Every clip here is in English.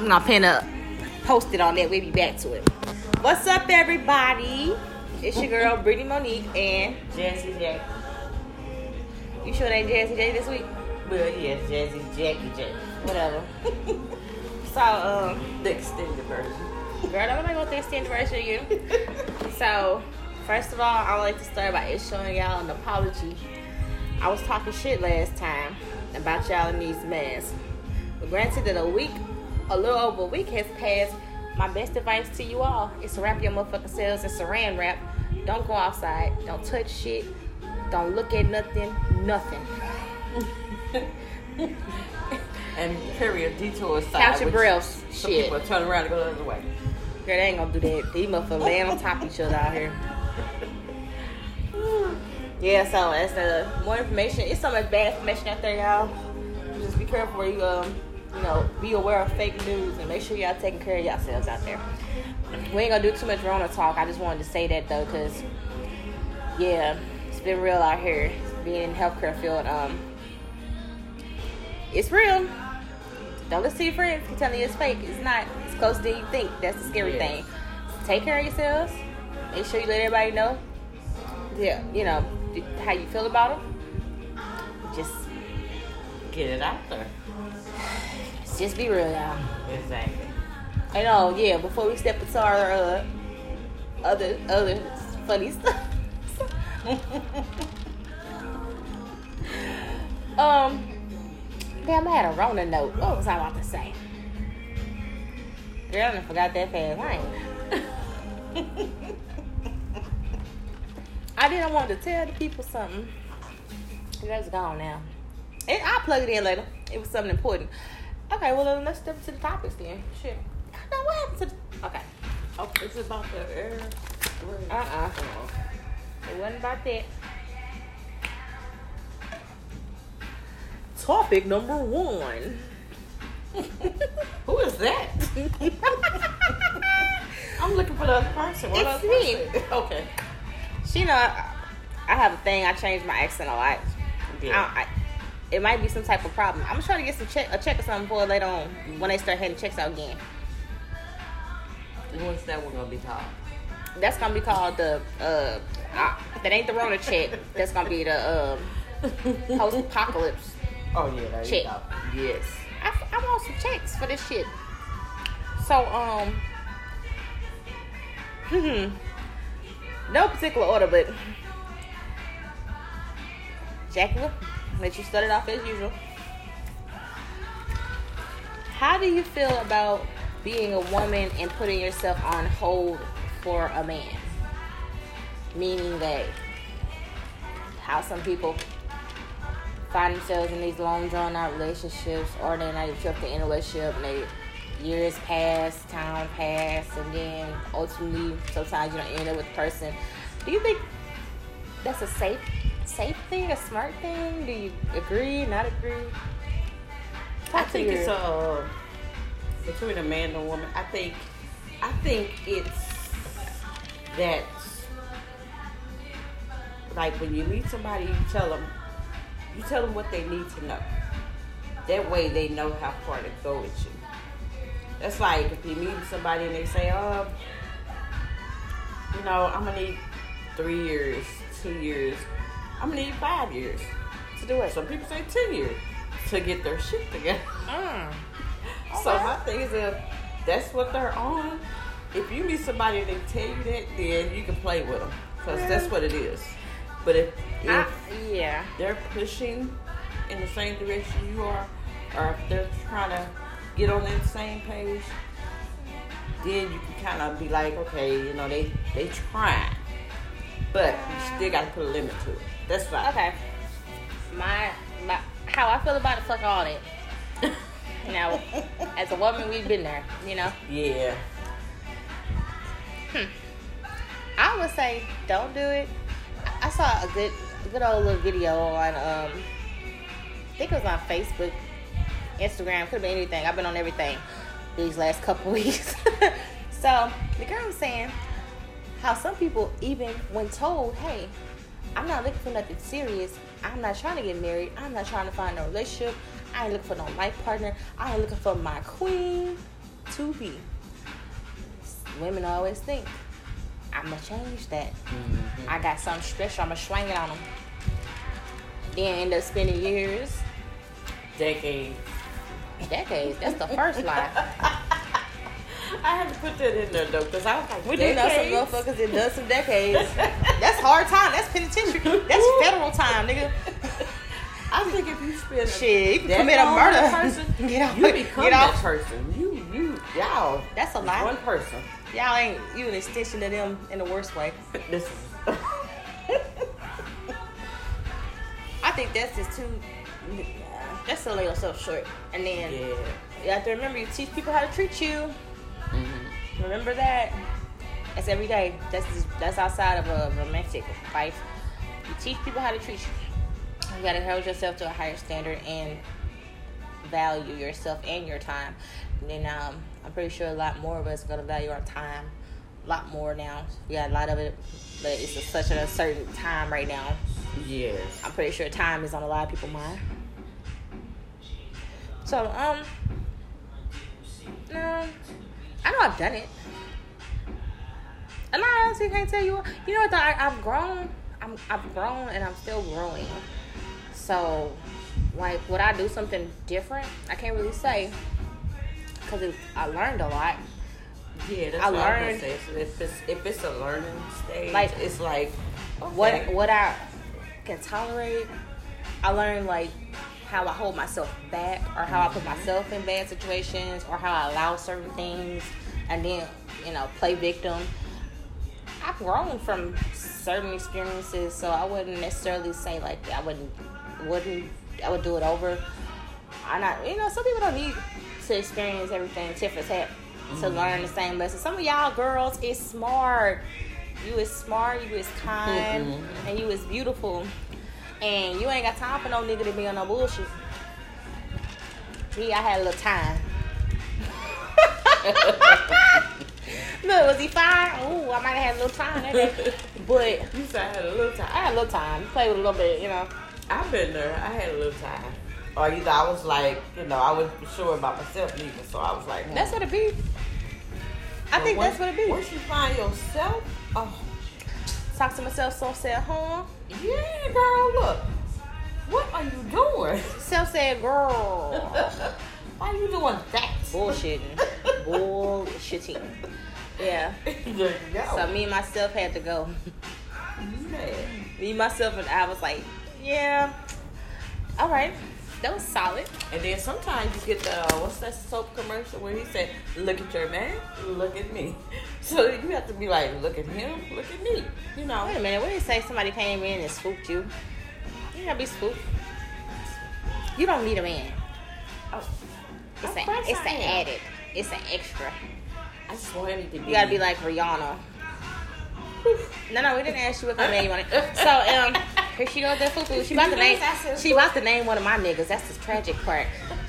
I'm up, post it on that. We'll be back to it. What's up, everybody? It's your girl Britney Monique and Jazzy Jack. you sure they Jazzy J this week? Well, yes, Jazzy Jackie Jack. Whatever. so, um, The extended version. girl, I'm gonna go with the extended version of you. So, first of all, I would like to start by issuing y'all an apology. I was talking shit last time about y'all in these masks. But granted that a week, a little over a week has passed, my best advice to you all is to wrap your motherfucking selves in saran wrap. Don't go outside. Don't touch shit. Don't look at nothing. Nothing. And carry a detour aside. Count your breaths. Some Shit. people turn around and go the other way. Girl, they ain't gonna do that. These motherfuckers laying on top of each other out here. Yeah, so as the more information, it's so much bad information out there, y'all. Just be careful where you um, you know, be aware of fake news and make sure y'all taking care of yourselves out there. We ain't gonna do too much Rona talk. I just wanted to say that though, cause yeah, it's been real out here. Being in healthcare field, um, it's real. Don't listen to your friends keep telling you it's fake. It's not. It's closer than you think. That's the scary Yes. thing. Take care of yourselves. Make sure you let everybody know. Yeah, you know how you feel about them. Just, Get it out there. Just be real, y'all. Exactly. I know. Yeah. Before we step into our uh, other other funny stuff. um. Damn, I had a Rona note. What was I about to say? Girl, I forgot that fast. I ain't. I didn't want to tell the people something. That's gone now. And I'll plug it in later. It was something important. Okay, well then let's step to the topics then. Shit. Now what happened to the Okay. Oh, it's about the air. Uh uh It wasn't about that. Topic number one. Who is that? I'm looking for the other person. What It's me. person? Okay. She know I, I have a thing. I change my accent a lot. Yeah. I, I, it might be some type of problem. I'm gonna try to get some check a check or something for it later on when they start handing checks out again. What's that one gonna be called? That's gonna be called the uh, uh that ain't the Rona check. That's gonna be the um post apocalypse. Oh yeah, Check. Yes. I, I want some checks for this shit. So um, hmm, no particular order, but Jackie, let you start it off as usual. How do you feel about being a woman and putting yourself on hold for a man? Meaning that how some people find themselves in these long drawn out relationships or they're not even sure if relationship and they years pass, time pass and then ultimately sometimes you don't end up with the person. Do you think that's a safe safe thing, a smart thing? Do you agree, not agree? I Talk to think your- it's uh between a man and a woman. I think I think it's that like when you meet somebody, you tell them you tell them what they need to know. That way, they know how far to go with you. That's like if you meet somebody and they say, "Oh, you know, I'm gonna need three years, two years, I'm gonna need five years." to do it. Some people say ten years to get their shit together. Mm. So my thing is if that's what they're on, if you meet somebody and they tell you that, then you can play with them because that's what it is. But if, if I, yeah. they're pushing in the same direction you are, or if they're trying to get on that same page, then you can kind of be like, okay, you know, they they trying, but you still got to put a limit to it. That's fine. Okay. My, my how I feel about it, fuck all that. Now, as a woman, we've been there, you know. Yeah. Hmm. I would say don't do it. I saw a good, a good old little video on, um, I think it was on Facebook, Instagram, could have been anything. I've been on everything these last couple weeks. so the girl was saying how some people, even when told, "Hey, I'm not looking for nothing serious. I'm not trying to get married. I'm not trying to find a relationship. I ain't looking for no life partner. I ain't looking for my queen." to be. Women always think, I'm gonna change that. Mhm. I got something special, I'm gonna swing it on them. Then end up spending years, Decades. decades. That's the first lie. I had to put that in there though, because I was like, We do know some motherfuckers that done some decades. That's hard time. That's penitentiary. That's federal time, nigga. I think if you spend Shit, you can commit a murder. person, Get off. you become Get that off. person. You, you, y'all. That's a lie. One person. Y'all ain't you an extension of them in the worst way. This is. I think that's just too. That's selling yourself short. And then yeah. you have to remember you teach people how to treat you. Remember that. That's every day. That's just, that's outside of a romantic life. You teach people how to treat you. You gotta hold yourself to a higher standard and value yourself and your time. And then um, I'm pretty sure a lot more of us are gonna value our time a lot more now. We got a lot of it, but it's a, such an uncertain time right now. Yes. I'm pretty sure time is on a lot of people's mind. So, um, no, I know I've done it. And I honestly can't tell you. You know what? Though? I, I've grown. I'm, I've grown, and I'm still growing. So, like, would I do something different? I can't really say because I learned a lot. Yeah, that's I what learned- gonna say. So if it's if it's a learning stage, Like, it's like what what I can tolerate. I learned like how I hold myself back, or how I put myself in bad situations, or how I allow certain things, and then you know play victim. I've grown from certain experiences, so I wouldn't necessarily say like I wouldn't wouldn't I would do it over. I not you know some people don't need to experience everything tit for tat to learn the same lesson. Some of y'all girls is smart. You is smart. You is kind, Mhm. and you is beautiful. And you ain't got time for no nigga to be on no bullshit. Me, I had a little time. Look, was he fine? Ooh, I might have had a little time that day. But you said I had a little time. I had a little time. Play with a little bit, you know. I've been there. I had a little time. Or either I was like, you know, I wasn't sure about myself neither, so I was like, hmm. That's what it be. I But think once- that's what it be. Once you find yourself, oh Talk to myself, so said, huh? yeah, girl, look, what are you doing? Self said, girl. Why are you doing that? Bullshitting. Bullshitting. Yeah. there you go. So me and myself had to go. Man. Me, myself, and I was like, yeah. All right. That was solid. And then sometimes you get the what's that soap commercial where he said, "Look at your man, look at me." So you have to be like, "Look at him, look at me." You know. Wait a minute. What did you say? Somebody came in and spooked you? You gotta be spooked. You don't need a man. Oh, It's an it's an added. It's an extra. I just want him to be. You gotta be like Rihanna. No, no, we didn't ask you what kind of name you wanted. So, um, here she goes, that foo She about to name. She about to name one of my niggas. That's the tragic part.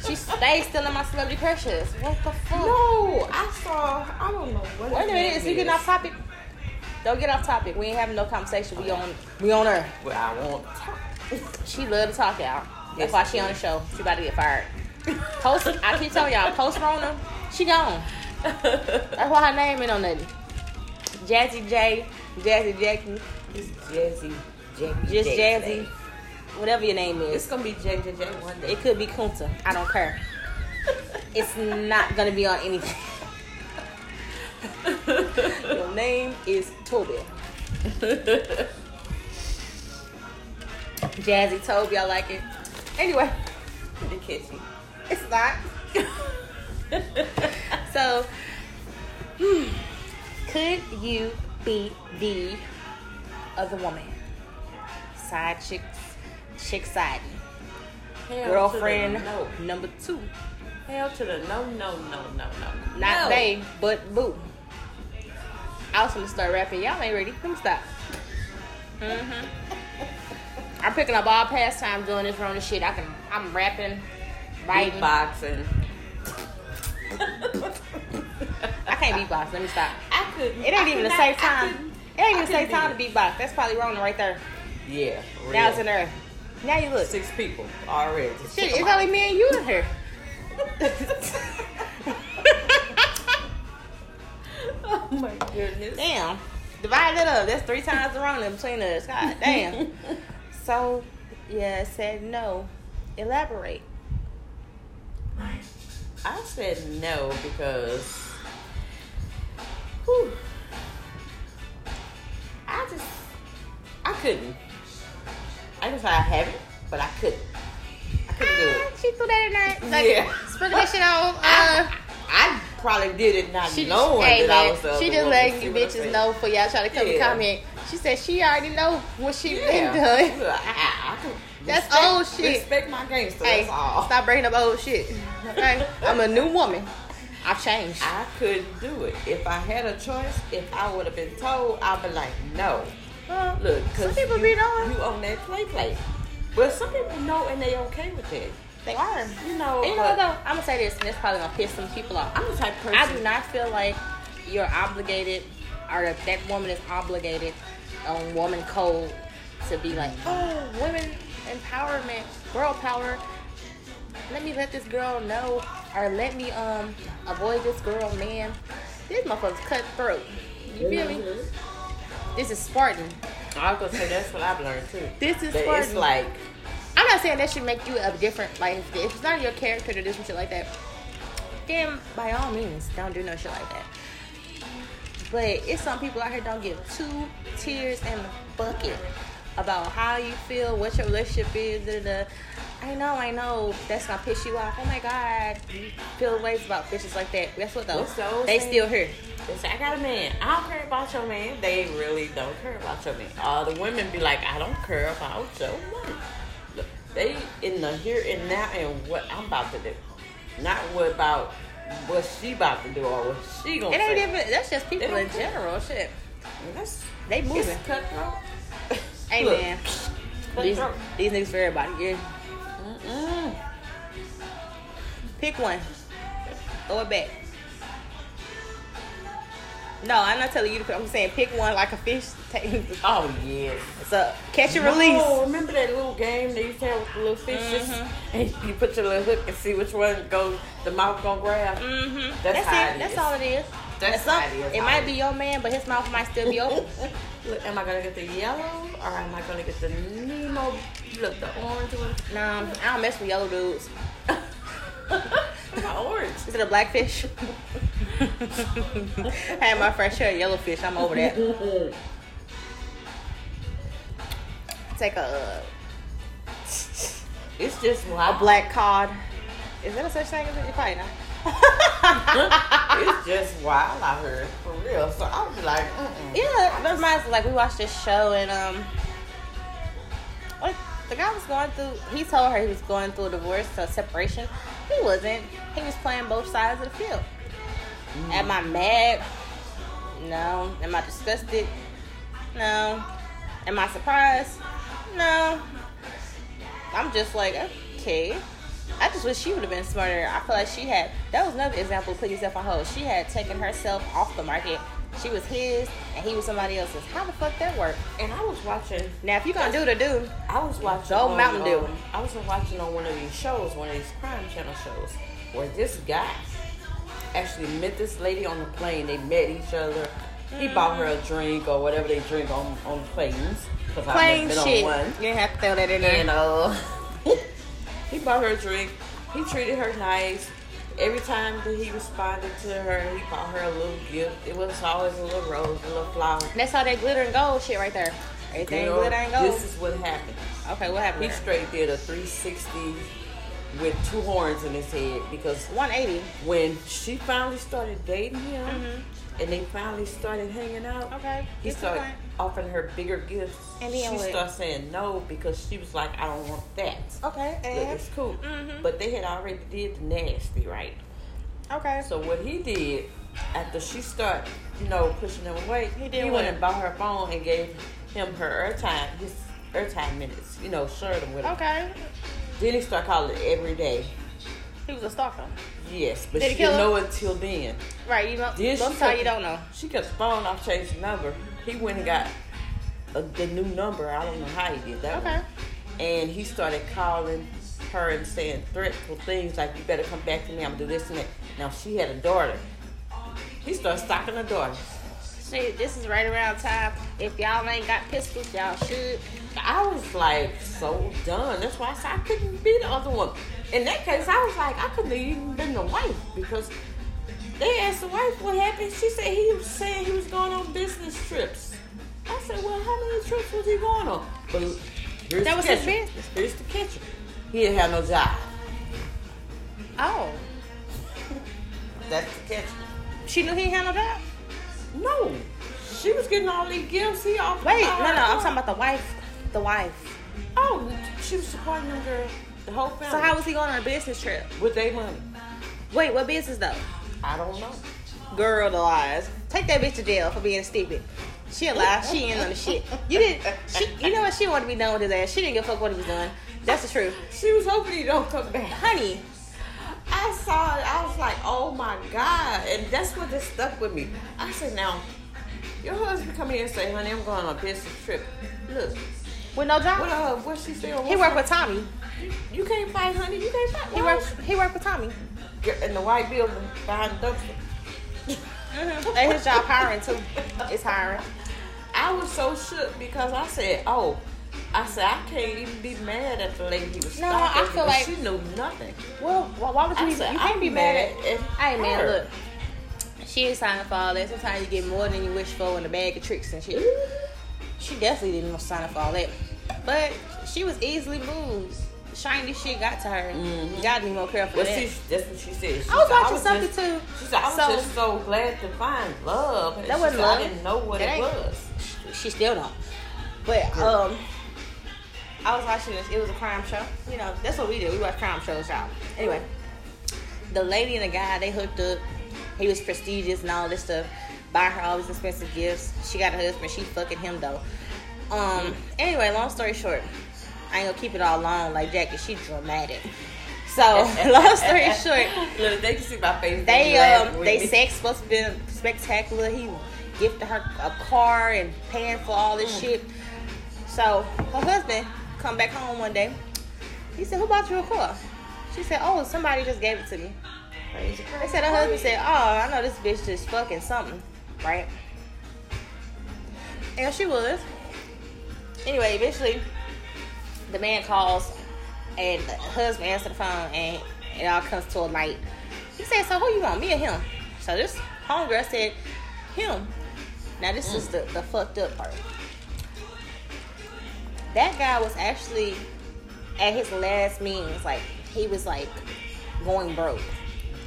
She stays stealing my celebrity crushes. What the fuck? No, I saw. I don't know what. Wait a minute, is we getting off topic? Don't get off topic. We ain't having no conversation. We on we on her. Well, I won't talk. She love to talk out. That's Yes, why she on the show. She about to get fired. Post I keep telling y'all, post Rona, she gone. That's why her name ain't on nothing. Jazzy J, Jazzy Jackie, It's Jazzy, Jackie, just Jazzy, whatever your name is. It's gonna be JJJ one day. It could be Kunta. I don't care. It's not gonna be on anything. Your name is Toby. Jazzy Toby, I like it. Anyway, Pretty catchy. it's not. so, hmm, could you be the other woman? Side chicks, chick side. Hell Girlfriend no. number two. Hell to the no, no, no, no, no. Not no. they, but boo. I was gonna start rapping. Y'all ain't ready. Let me stop. hmm I'm picking up all pastime doing this Rona shit. I can. I'm rapping, writing. boxing. I can't beatbox. Let me stop. I couldn't. It I ain't even the could same time. It ain't even I the same time to beatbox. That's probably Rona right there. Yeah. Now it's in there. Now you look. Six people already. Shit, it's only me and you in here. Oh my goodness. Damn. Divide it up. That's three times the wrong between us. God damn. so, yeah, said no. Elaborate. I said no because whew, I just I couldn't. I just I have it, but I couldn't. I couldn't do Ah, it. she threw that in there. Like, Yeah. Sprinkle that shit on. I, Uh, I probably did it not she knowing hey, that I man, was the she just letting you bitches know for y'all try to come and comment. She said she already know what she Yeah. been doing. I, I That's respect- old shit. Respect my gangster. Hey, that's all. stop bringing up old shit. Okay, I'm a new woman. I've changed. I couldn't do it. If I had a choice, if I would have been told, I'd be like, no. Look, some people you, be knowing. you on that play play. But some people know and they okay with it. They are. You know, And you know though? I'm gonna say this, and it's probably gonna piss some people off. I'm the type of person. I do not feel like you're obligated, or that that woman is obligated on woman code to be like, oh, women empowerment, girl power. Let me let this girl know, or let me um avoid this girl, man. This motherfucker's cutthroat. You feel me? This is Spartan. I was gonna say that's what I've learned too. This is That Spartan. it's like I'm not saying that should make you a different like if, if it's not your character to do some shit like that, then by all means don't do no shit like that. But it's some people out here don't give two tears in the bucket about how you feel, what your relationship is. Da, da, da. I know, I know that's gonna piss you off. Oh my god, you feel ways about bitches like that. Guess what though? Old They still here. they say, I got a man. I don't care about your man. They really don't care about your man. All the women be like, I don't care about your man. Look, they in the here and now and what I'm about to do. Not what about what she about to do or what she gonna It ain't say. even. That's just people in general. Shit, That's they moving. it's cutthroat. Hey Look, man, these, these niggas for everybody. Yeah. Mm-mm. Pick one. Throw it back. No, I'm not telling you to pick. I'm saying pick one like a fish. Take Oh yes. So catch and No, release. remember that little game they used to have with the little fishes? Mhm. And you put your little hook and see which one goes the mouth gonna grab. Mm-hmm. That's That's, how it. it That's all it is. That's some- how it is. It might be your man, but his mouth might still be open. Look, am I gonna get the yellow or am I gonna get the Nemo? Look, the orange one. no, I don't mess with yellow dudes. My orange. Is it a blackfish? I had my fresh of yellowfish. I'm over that. Take a It's just a black cod. Is that a such thing as it? Probably not. it's just wild out here for real. So I was like, Mm-mm. Yeah, that reminds me. Like we watched this show and um, the guy was going through. He told her he was going through a divorce, so separation. He wasn't. He was playing both sides of the field. Mm. Am I mad? No. Am I disgusted? No. Am I surprised? No. I'm just like, okay. I just wish she would have been smarter. I feel like she had. That was another example. of Put yourself on hold. She had taken herself off the market. She was his, and he was somebody else's. How the fuck that work? And I was watching. Now, if you gonna do the do, I was watching. Go on, Mountain Dew. um, I was watching on one of these shows, one of these crime channel shows, where this guy actually met this lady on the plane. They met each other. He bought her a drink or whatever they drink on on planes. Plain shit. on one. You have to throw that in there. And uh, he bought her a drink. He treated her nice. Every time that he responded to her, he bought her a little gift. It was always a little rose, a little flower. That's all that glitter and gold shit right there. Everything Girl, glitter and gold. This is what happened. okay, what happened? He straight did a 360 with two horns in his head because 180. when she finally started dating him Mhm. and they finally started hanging out, Okay. he started offering her bigger gifts. And then she what? started saying no because she was like, I don't want that. Okay. Look, And it's cool. Mhm. But they had already did the nasty, right? okay. So what he did after she started, you know, pushing him away, He did he, went and bought her phone and gave him her airtime, his airtime minutes, you know, shared them with him. Okay. Then he started calling her every day. He was a stalker. Yes, but Did she didn't her? know until then. Right. You know. Then Most time you don't know. She kept the phone off, changed the number. He went and got a, the new number. I don't know how he did that. Okay. one. And he started calling her and saying threatful things like, "You better come back to me. I'm gonna do this and that." Now she had a daughter. He started stalking her daughter. shit, this is right around time. If y'all ain't got pistols, y'all should. I was like so done. That's why I said I couldn't be the other one. In that case, I was like, I couldn't have even been the wife because they asked the wife what happened. She said he was saying he was going on business trips. I said, well, how many trips was he going on? But That was his business. Here's the catcher. He didn't have no job. Oh, That's the catcher. she knew he ain't had no job. No, she was getting all these gifts. He offered Wait, no, no, I'm talking about the wife. The wife. Oh, she was supporting them girl, the whole family. So how was he going on a business trip? with their money? Wait, what business though? I don't know. Girl, the lies. Take that bitch to jail for being stupid. She a lie. She ain't on the shit. You didn't. She, you know what? She wanted to be done with his ass. She didn't give a fuck what he was doing. That's the truth, She was hoping he don't come back. honey. I saw it. I was like, oh my god, and that's what just stuck with me. I said, now, your husband come here and say, honey, I'm going on a business trip. Look, With no what job. uh, what she say? He worked with Tommy. You can't fight, honey. You can't fight. He worked. He worked with Tommy. In the white building behind the dumpster. And his job hiring too. It's hiring. I was so shook because I said, oh. I said I can't even be mad at the lady he was No, stalking I feel like- she knew nothing. Well, why would you? I Even, said, you can't I'm be mad at. mad at Hey man, her. look. She ain't signing for all that. Sometimes you get more than you wish for in a bag of tricks and shit. She definitely didn't sign up for all that. But she was easily moved. Shiny shit got to her. You gotta be more careful with she, that. that's what she said. She I was said, watching something just, too. She said, I was So- just so glad to find love. And That wasn't said, love. I didn't know what That it was. She still don't. But um, I was watching this. It was a crime show. You know, that's what we do. We watch crime shows, y'all. Anyway, the lady and the guy they hooked up. He was prestigious and all this stuff. Buy her all these expensive gifts. She got a husband. She fucking him though. Um. Anyway, long story short, I ain't gonna keep it all long like Jackie. She dramatic. So long story short, Look, they can see my face. they um they sex supposed to be spectacular. He gifted her a car and paying for all this shit. So her husband come back home one day. He said, "Who bought you a car?" She said, "Oh, somebody just gave it to me." They said her husband said, "Oh, I know this bitch just fucking something, right?" And she was. Anyway, eventually, the man calls, and the husband answers the phone, and it all comes to a light. He said, "So who you want, me or him?" So this homegirl said, "Him." Now this is mm. the the fucked up part. That guy was actually at his last means, like he was like going broke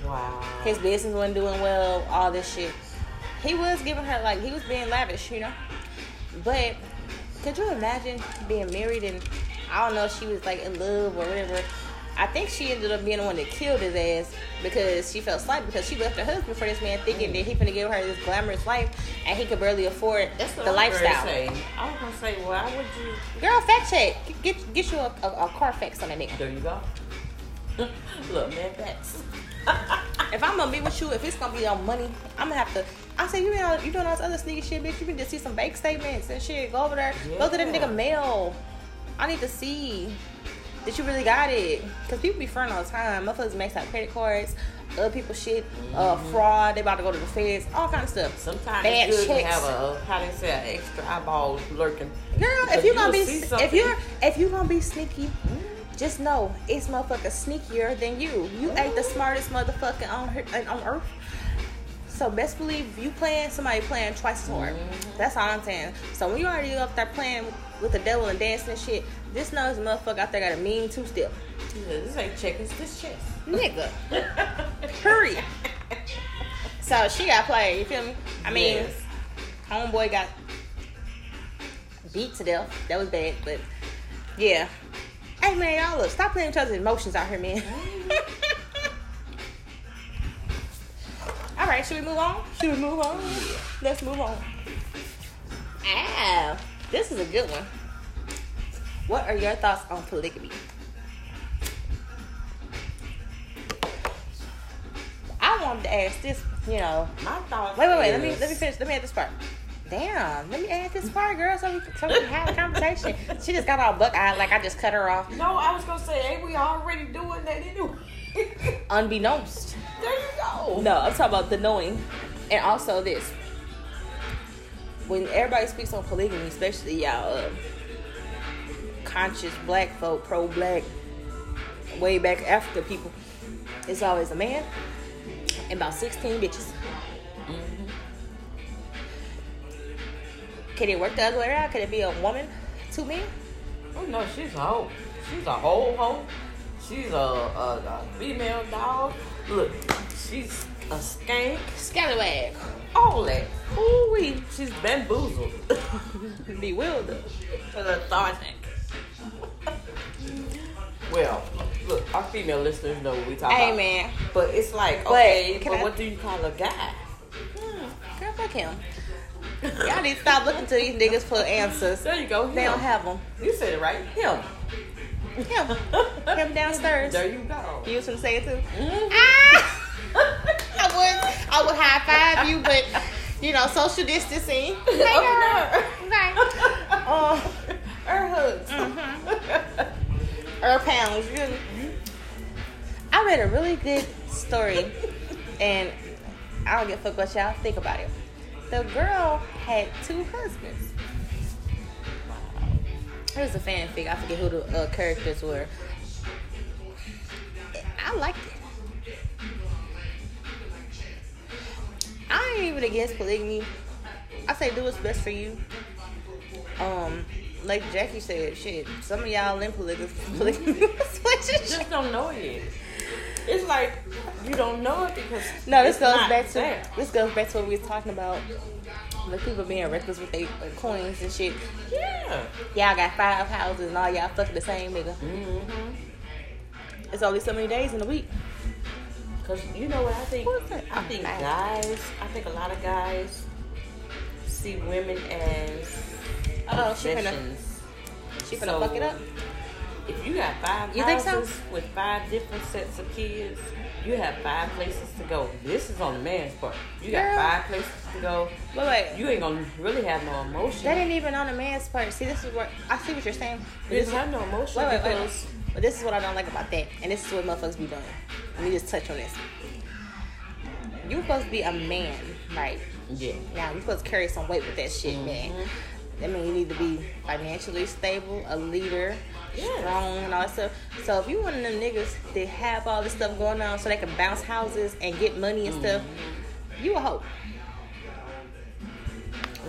Wow. his business wasn't doing well, all this shit. He was giving her like he was being lavish, you know. But could you imagine being married and I don't know if she was like in love or whatever. I think she ended up being the one that killed his ass because she felt slighted because she left her husband for this man thinking that he finna give her this glamorous life and he could barely afford That's the lifestyle. Say. I was gonna say, why would you? Girl, fact check. Get get you a, a, a Carfax on that nigga. There you go. Look, man, that's. If I'm gonna be with you, if it's gonna be on money, I'm gonna have to. I say you all, you doing all this other sneaky shit, bitch. You can just see some bank statements and shit. Go over there, go to that nigga mail. I need to see that you really got it, cause people be front all the time. Motherfuckers max out credit cards, other people shit, uh, fraud. They about to go to the feds, all kind of stuff. Sometimes Bad it's good checks. have a how they say an extra eyeball lurking. Girl, if you you'll gonna be, if you're, if you gonna be sneaky, just know it's motherfucker sneakier than you. You ain't the smartest motherfucker on her, on earth. So best believe you playing, somebody playing twice as hard. That's all I'm saying. So when you already up there playing with the devil and dancing and shit, This know this motherfucker out there got a mean two step. Yeah, this ain't checkers, this chess. Nigga. Period. So she got played, you feel me? I mean, Yes. homeboy got beat to death. That was bad, but yeah. Hey man, y'all look, stop playing each other's emotions out here, man. All right, should we move on? Should we move on? Let's move on. Ah, this is a good one. What are your thoughts on polygamy? I wanted to ask this, you know, My thoughts. Wait, wait, wait. Let me let me finish. Let me add this part. Damn. Let me add this part, girl, so we, so we can have a conversation. She just got all buck eyed like I just cut her off. No, I was gonna say, ain't we already doing that anyway? Unbeknownst. there you go. No, I'm talking about the knowing. And also this. When everybody speaks on polygamy, especially y'all uh, conscious black folk, pro black, way back Africa people, it's always a man and about 16 bitches. Mm-hmm. Can it work the other way around? Can it be a woman, two men? Oh no, she's a hoe. She's a whole hoe. She's a, a, a female dog. Look, she's a skank. Scallywag. All that. Ooh wee. She's bamboozled. Bewildered. Lethargic. well, look, our female listeners know what we talk Hey about. man. But it's like, But okay, can but I- what do you call a guy? Hmm, girl, fuck him. Y'all need to stop looking to these niggas for answers. There you go. They don't have them. You said it right. Him. Him. Him downstairs. There you go. You was gonna say it too? Mhm. I would high five you, but you know, social distancing. Hey, girl. Okay. Uh, Her hugs. or pounds. You know. I read a really good story, and I don't give a fuck what y'all think about it. The girl had two husbands. It was a fanfic. I forget who the uh, characters were. I liked it. Ain't even against polygamy. I say do what's best for you. Um, like Jackie said, shit. Some of y'all in polygamy, polygamy just don't know it. It's like you don't know it because No, this goes back to there. this goes back to what we was talking about. The people being reckless with their uh, coins and shit. Yeah. Y'all got five houses and all y'all fucking the same nigga. Mm-hmm. It's only so many days in a week. Cause you know what I think. I think guys. I think a lot of guys see women as Uh-oh, she finna- possessions. She finna So, fuck it up. If you got five You think houses so? with five different sets of kids, you have five places to go. This is on the man's part. You got Girl. five places to go. Wait, wait. You ain't gonna really have no emotion. That ain't even on the man's part. See, this is what I see what you're saying. You just have no emotion wait, wait. because But this is what I don't like about that, and this is what motherfuckers be doing. Let me just touch on this. You supposed to be a man, right? yeah. Now you supposed to carry some weight with that shit, Mm-hmm. man. That means you need to be financially stable, a leader, Yeah. strong, and all that stuff. So if you one of them niggas that have all this stuff going on, so they can bounce houses and get money and stuff, Mm-hmm. you a hoe.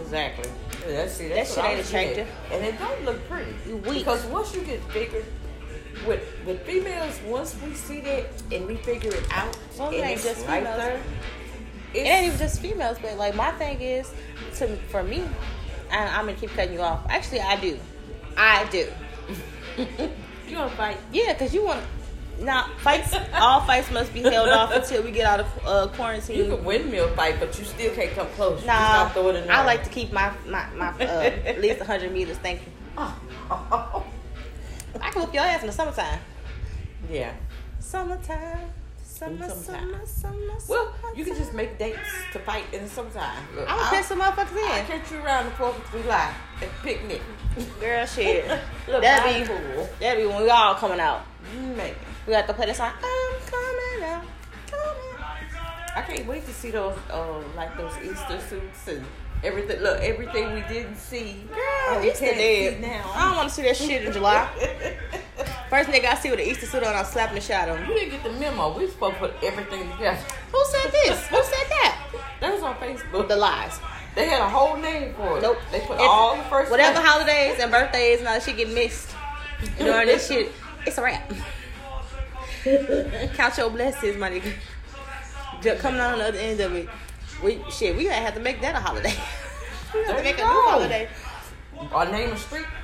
Exactly. Yeah, That's, see, That that's shit what I ain't attractive. at. And it don't look pretty. You weak. Because once you get bigger, with with females, once we see that and we figure it out, Well, it ain't just right females. there, It ain't even just females, but like my thing is, to for me, and I'm gonna keep cutting you off. Actually, I do, I do. you wanna fight. Yeah, cause you want. Now fights, all fights must be held off until we get out of uh, quarantine. You can windmill fight, but you still can't come close. Nah, gotta throw it in I like to keep my my, my uh, at least 100 meters. Thank you. I can whoop your ass in the summertime. yeah. Summertime, summer, Summertime. summer, summer. Well, you can just make dates to fight in the summertime. Look, I'm gonna I'll- piss some motherfuckers I'll in. catch you around the Fourth of July at the picnic. Girl, shit. Little That'd be pool. that'd be when we all coming out. Man, We got to play that song. I'm coming out, coming. I can't wait to see those, uh, like those Easter suits and everything. Look, everything we didn't see. Girl, oh, Easter can't dead. see I don't want to see that shit in July. First nigga I see with an Easter suit on, I'm slapping the shot on. You didn't get the memo. We supposed to put everything together. Who said this? Who said that? That was on Facebook. The lies. They had a whole name for it. Nope. They put It's- all the first Whatever holidays and birthdays and all that shit get mixed during this shit, it's a wrap. Count your blessings, my nigga. Just coming on the other end of it. We shit, we gotta have to make that a holiday. we have There to make a new holiday. Or name a street.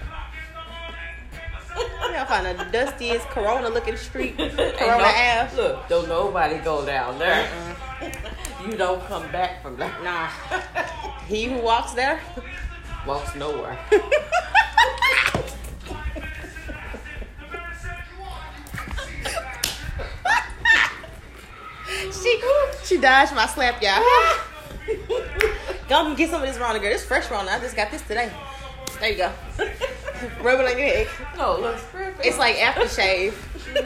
We gotta find the dustiest Corona looking street, Corona no- Ave. Look, don't nobody go down there. you don't come back from that. Nah. He who walks there. Walks nowhere. Dodged my slap, y'all. Go and get some of this Rona, girl. This fresh Rona. I just got this today. There you go. Rub it on your head. No, looks perfect. It's like aftershave.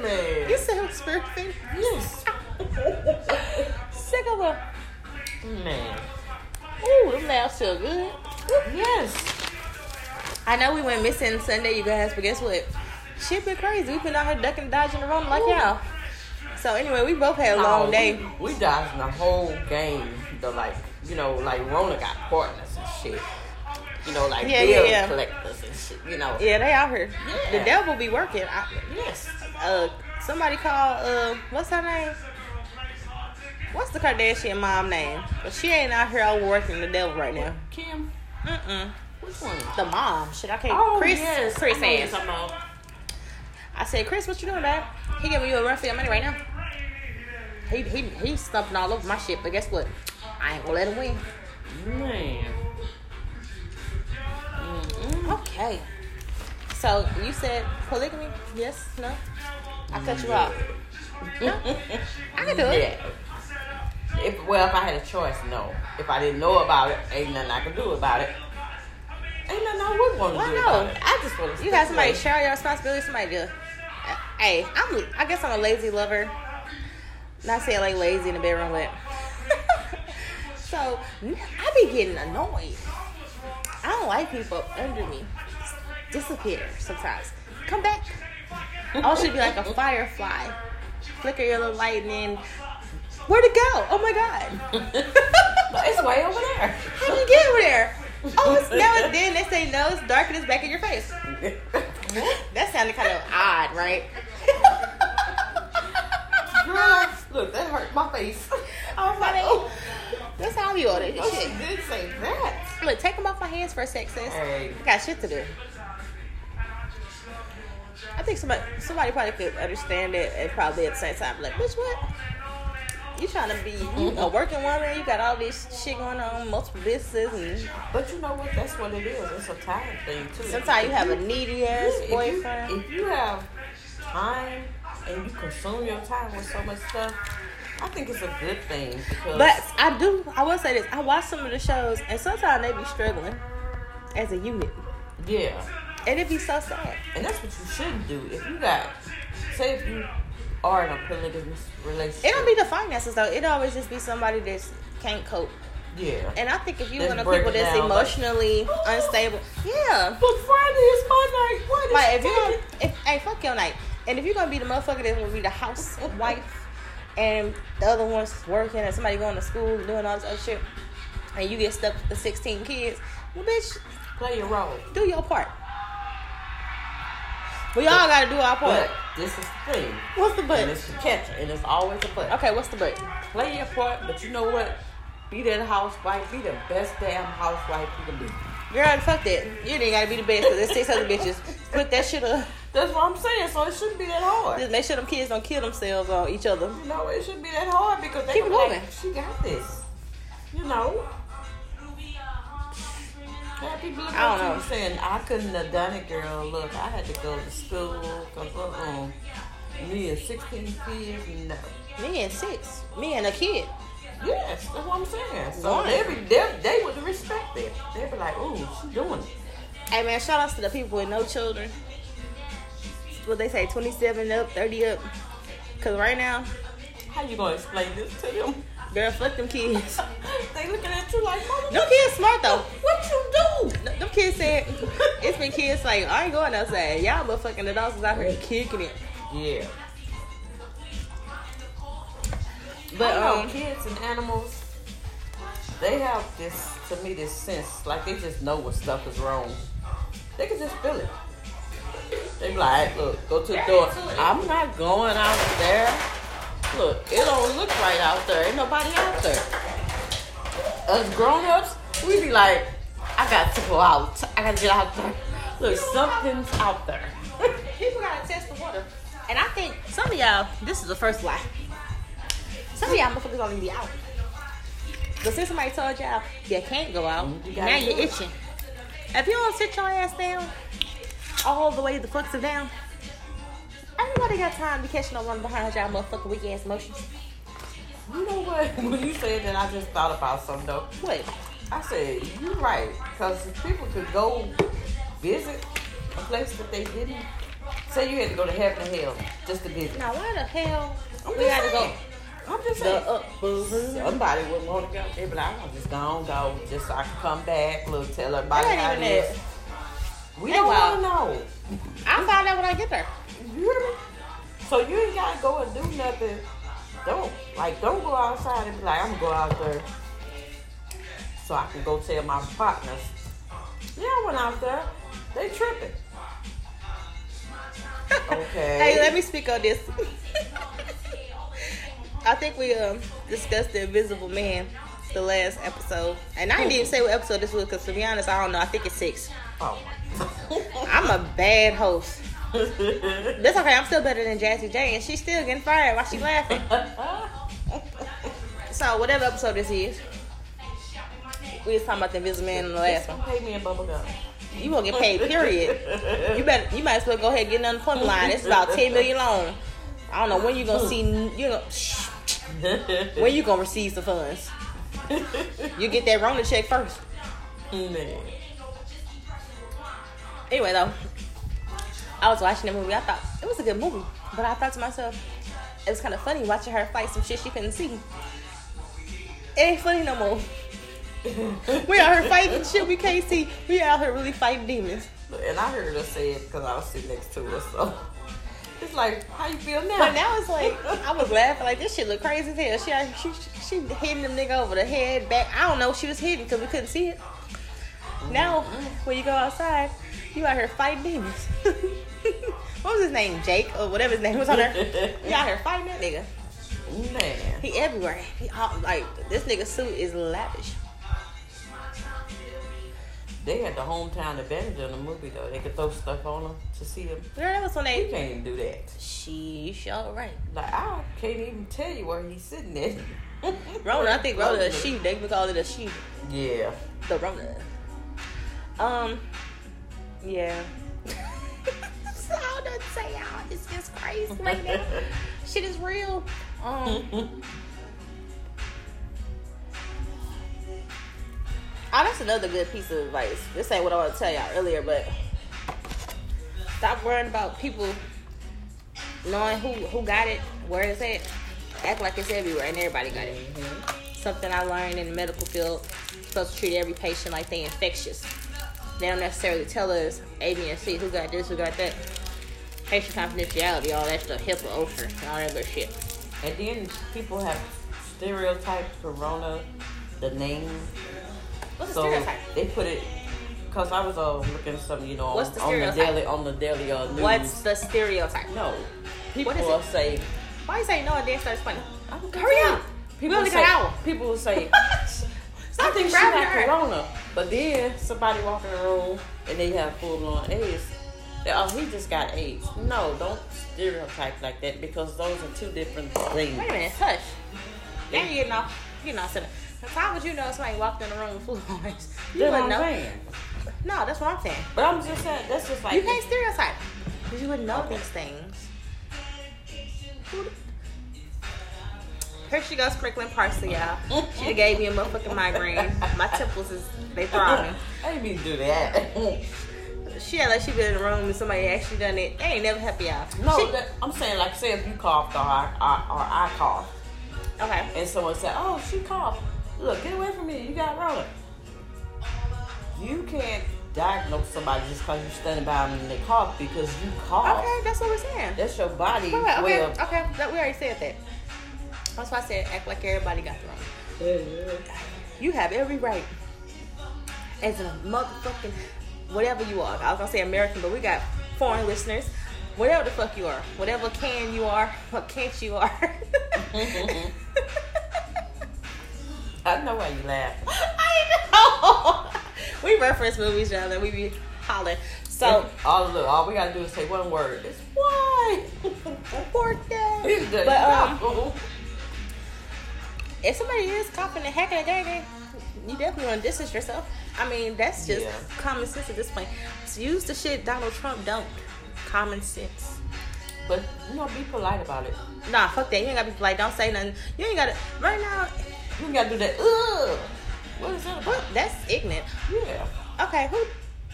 man. You said spirited. yes. Sick of her. Man. Ooh, them nails feel good. Yes. I know we went missing Sunday, you guys, but guess what? Shit been crazy. We've been out here ducking and dodging the road like Ooh. y'all. So anyway, we both had a long No, day. We, we dodged the whole game. The like, you know, like Rona got partners and shit. You know, like Yeah, bill yeah, yeah. collectors and shit. You know. Yeah, they out here. Yeah. The devil be working. I, Yes. uh, somebody called. Uh, what's her name? What's the Kardashian mom name? But she ain't out here working the devil right now. Kim. Mm-mm. Which one? The mom. Shit, I can't. Oh Kris. yes. Chris I know you're ass. I said, Chris, what you doing, man? He giving you a run for your money right now. He he he's stumping all over my shit, but guess what? I ain't gonna let him win. Man. Mm-mm. Okay. So you said polygamy? Yes? No? I cut you off. No? I can do it. Yeah. If well, if I had a choice, no. If I didn't know about it, ain't nothing I could do about it. Ain't nothing I would want to Well, do no. about it. I just want to. You got somebody share your responsibility. Somebody do. Uh, Hey, I'm. I guess I'm a lazy lover. Not saying like lazy in the bedroom, but so I be getting annoyed. I don't like people under me. Disappear sometimes. Come back. I should be like a firefly. Flicker your little lightning. Where'd it go? Oh my god. It's way over there. How do you get over there? Oh, it's now and then they say no, it's dark and it's back in your face. That sounded kind of odd, right? Girl, look, that hurt my face. I was like, oh, oh that's how you order Oh, shit. did say that. Look, take them off my hands for a sec, sis. Hey. I got shit to do. I think somebody somebody probably could understand it and probably at the same time be like, bitch, what? You trying to be you a working woman? You got all this shit going on, multiple businesses, and But you know what? That's what it is. It's a time thing too. sometimes you have a needy ass If you- boyfriend. If you have time and you consume your time with so much stuff, I think it's a good thing because. But I do. I will say this. I watch some of the shows, and sometimes they be struggling as a unit, yeah, and it be so sad. and that's what you shouldn't do. If you got, say, if you are in a polygamous relationship, It don't be the finances though. It always just be somebody that can't cope. yeah. And I think if you Let's one of people that's down, like- emotionally unstable, yeah. But Friday is my night. What is Like if you gonna, if hey fuck your night, and if you're gonna be the motherfucker that's gonna be the housewife, and the other one's working, and somebody going to school and doing all this other shit, and you get stuck with the 16 kids, well bitch, play your role. do your part. We all gotta do our part. But this is the thing. What's the And but? it's the catcher, and it's always a but. Okay, what's the but? Play your part, but you know what? Be that housewife. Be the best damn housewife you can be. Girl, fuck that. You ain't gotta be the best because there's six other bitches. Put that shit up. That's what I'm saying. So it shouldn't be that hard. Just make sure them kids don't kill themselves on each other. You know, it shouldn't be that hard because they Keep be like, moving. she got this. You know. Have people look I don't know. saying, I couldn't have done it, girl. Look, I had to go to school because uh-uh. Me and 16 kids, no. Me and six. Me and a kid. Yes, that's what I'm saying. So they, be, they, they would respect it. They'd be like, ooh, she doing it. Hey man, shout outs to the people with no children. What they say, 27 up, 30 up. Cause right now, How you gonna explain this to them? girl, fuck them kids. they looking at you like, mama, Them kids smart though. what you do? Them kids said, it's been kids like, I ain't going outside. Y'all motherfucking adults is out here kicking it. Yeah. But um, kids and animals, they have this to me this sense like they just know what stuff is wrong. They can just feel it. They be like, look, go to the door. I'm not going out there. Look, it don't look right out there. Ain't nobody out there. Us grown ups, we be like, I got to go out. I gotta get out there. Look, something's out there. people gotta test the water. And I think some of y'all, this is the first lie. Some of y'all motherfuckers don't even be out. But since somebody told y'all you can't go out, You now you're itching. If you don't sit your ass down, all the way the fucks are down, everybody got time to catch no one behind y'all motherfucking weak ass motions. You know what? When you said that, I just thought about something though. What? I said, you're right. Because people could go visit a place that they didn't, say you had to go to heaven and hell just to visit. Now why the hell I'm we just gotta go? Saying. I'm just The saying. up boo. Somebody would want to go. They be like, I'm just gonna go, just so I can come back, look, tell everybody how it is. We don't want to know. I'll find out when I get there. You hear me? So you ain't gotta go and do nothing. Don't like don't go outside and be like, I'm gonna go out there so I can go tell my partners. Yeah, I went out there. They tripping. Okay. Hey, let me speak on this. I think we um discussed the Invisible Man the last episode, and I didn't even say what episode this was because to be honest, I don't know. I think it's six. Oh. I'm a bad host. That's okay. I'm still better than Jazzy J, and she's still getting fired while she laughing. So whatever episode this is, we was talking about the Invisible Man in the last one. Pay me in bubble gum. You won't get paid. Period. You better. You might as well go ahead and get an unemployment line. It's about ten million long. I don't know when you're gonna see. You know, shh, when you gonna receive the funds. You get that Rona check first. Man. Anyway, though, I was watching the movie. I thought it was a good movie, but I thought to myself, it was kind of funny watching her fight some shit she couldn't see. It ain't funny no more. we out here fighting shit we can't see. We out here really fighting demons. And I heard her say it because I was sitting next to her, so it's like, how you feel now? But now it's like I was laughing like this shit look crazy as hell. She she she hitting them nigga over the head, back. I don't know she was hitting because we couldn't see it. Now when you go outside, you out here fighting demons. what was his name? Jake or whatever his name was on there. You out here fighting that nigga. Man. He everywhere. He all, like this nigga suit is lavish. They had the hometown advantage in the movie though. They could throw stuff on them to see them. Girl, that was when You they. can't even do that. She sure right. Like I can't even tell you where he's sitting at. Rona, I think Rona a she. They would call it a she. Yeah. The Rona. Um, yeah. so I don't say y'all. This is crazy right now. Shit is real. Um, oh, that's another good piece of advice. This ain't what I want to tell y'all earlier, but stop worrying about people knowing who who got it, where it's at. Act like it's everywhere and everybody got it mm-hmm. something I learned in the medical field. Supposed to treat every patient like they infectious. They don't necessarily tell us A, B, and C who got this, who got that. Patient confidentiality, all that stuff, HIPAA, OSHA, and all that good shit. And then people have stereotypes Corona, the name. What's the So stereotype? they put it because I was uh, looking something, you know, What's on, the on the daily on the daily uh, news. What's the stereotype? no? People What is will it? say. Why you say no and then start explaining? I'm Hurry up! People We only say, got an hour. People will say. Stop I think she her. corona. But then somebody walk in the room and they have full blown AIDS. They, oh, he just got AIDS. No, don't stereotype like that because those are two different things. Wait a minute, hush. Now you're getting off, you're not sitting. How would you know somebody walked in the room full of AIDS? You That's wouldn't know. saying. No, that's what I'm saying. But I'm just saying that's just like You can't stereotype. Because you wouldn't know these things. Here she goes sprinkling parsley, y'all. She gave me a motherfucking migraine. My temples is they throbbing. I didn't mean to do that. She had like she been in the room and somebody actually done it. They ain't never happy y'all. no, She- that, I'm saying like say if you coughed or I, or, or I coughed okay. and someone said, "Oh, she coughed." Look, get away from me. You got Rona. You can't diagnose somebody just because you're standing by them and they cough because you cough. Okay, that's what we're saying. That's your body way okay, of. okay, that, we already said that. That's why I said act like everybody got the wrong. You have every right as a motherfucking whatever you are. I was gonna say American, but we got foreign listeners. Whatever the fuck you are, whatever can you are, what can't you are. I know why you laugh. I know. we reference movies, y'all, and we be hollering. So, all look, all we gotta do is say one word. It's why. important. but um, if somebody is coughing and hacking a gagging, you definitely want to distance yourself. I mean, that's just Yeah. common sense at this point. Use the shit Donald Trump don't. Common sense. but you know, be polite about it. Nah, fuck that. You ain't gotta be like, don't say nothing. You ain't gotta. Right now, You gotta do that. Ugh. What is that about? That's ignorant. Yeah. Okay, who?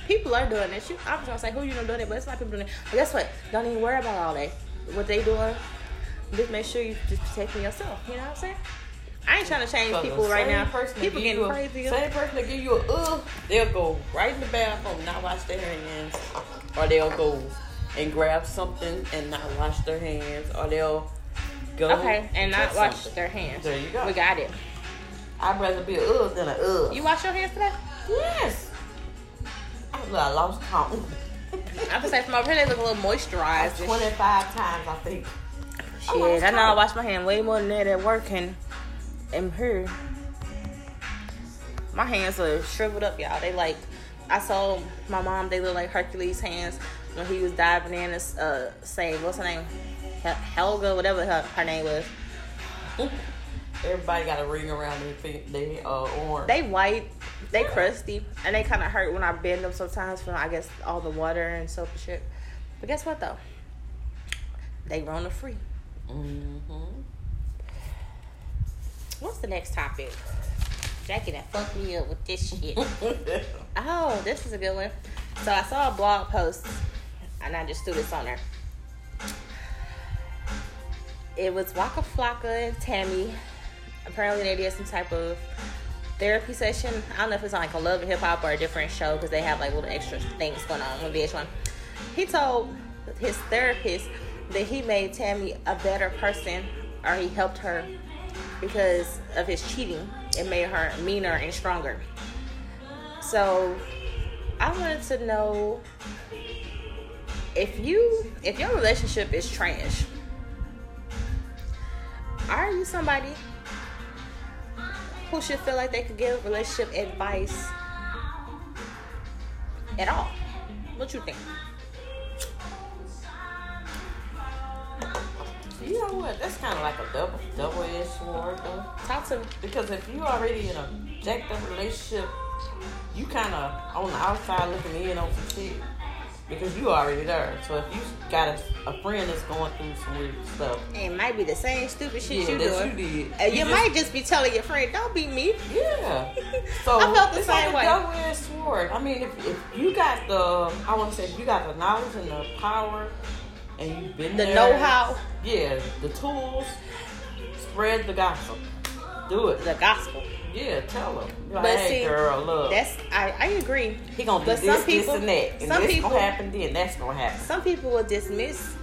People are doing this. You, I was gonna say who you don't know doing it, but it's not people doing it. But guess what? Don't even worry about all that. What they doing? just make sure you just protecting yourself. You know what I'm saying? I ain't trying to change So people right now. person People getting crazy. Same person that give you a uh, they'll go right in the bathroom, not wash their hands, or they'll go and grab something and not wash their hands, or they'll go Okay, and not wash something. their hands. There you go. We got it. I'd rather be a uh than a uh. You wash your hands today? yes. I I lost count. I would say from over here they look a little moisturized. and Twenty five times, I think. Shit, lost I know I wash my hand way more than that at work and and here. My hands are shriveled up, y'all. They like I saw my mom. They look like Hercules hands when he was diving in. And, uh, saying what's her name, Helga, whatever her, her name was. Everybody got a ring around their their uh, arm. They white, they crusty, and they kind of hurt when I bend them sometimes from I guess all the water and soap and shit. But guess what though? They Rona free. hmm What's the next topic? Jackie that fucked me up with this shit. oh, this is a good one. So I saw a blog post, and I just threw this on there. It was Waka Flocka and Tammy. Apparently, they did some type of therapy session. I don't know if it's on like a Love and Hip Hop or a different show because they have like little extra things going on on VH1. He told his therapist that he made Tammy a better person, or he helped her because of his cheating. It made her meaner and stronger. So I wanted to know if you if your relationship is trash, are you somebody who should feel like they could give relationship advice at all? What you think? You know what? That's kind of like a double double edged sword, though. Talk to me. Because if you already in a jacked up relationship, you kind of on the outside looking in on some shit. Because you already there. So if you got a, a friend that's going through some weird stuff, It might be the same stupid shit yeah, you doing. you did. Uh, and you, just- might just be telling your friend, "Don't be me." Yeah. So I felt the it's same like way. a double-edged sword. I mean, if, if you got the, I want to say, if you got the knowledge and the power, and you've been The there, know-how. yeah, the tools, spread the gospel. Do it. The gospel. Yeah, tell him. Like, But hey, see, girl, look, That's I, I agree. he gonna do but this, some people- this, and that, and some this people- gonna happen, then that's gonna happen. Some people will dismiss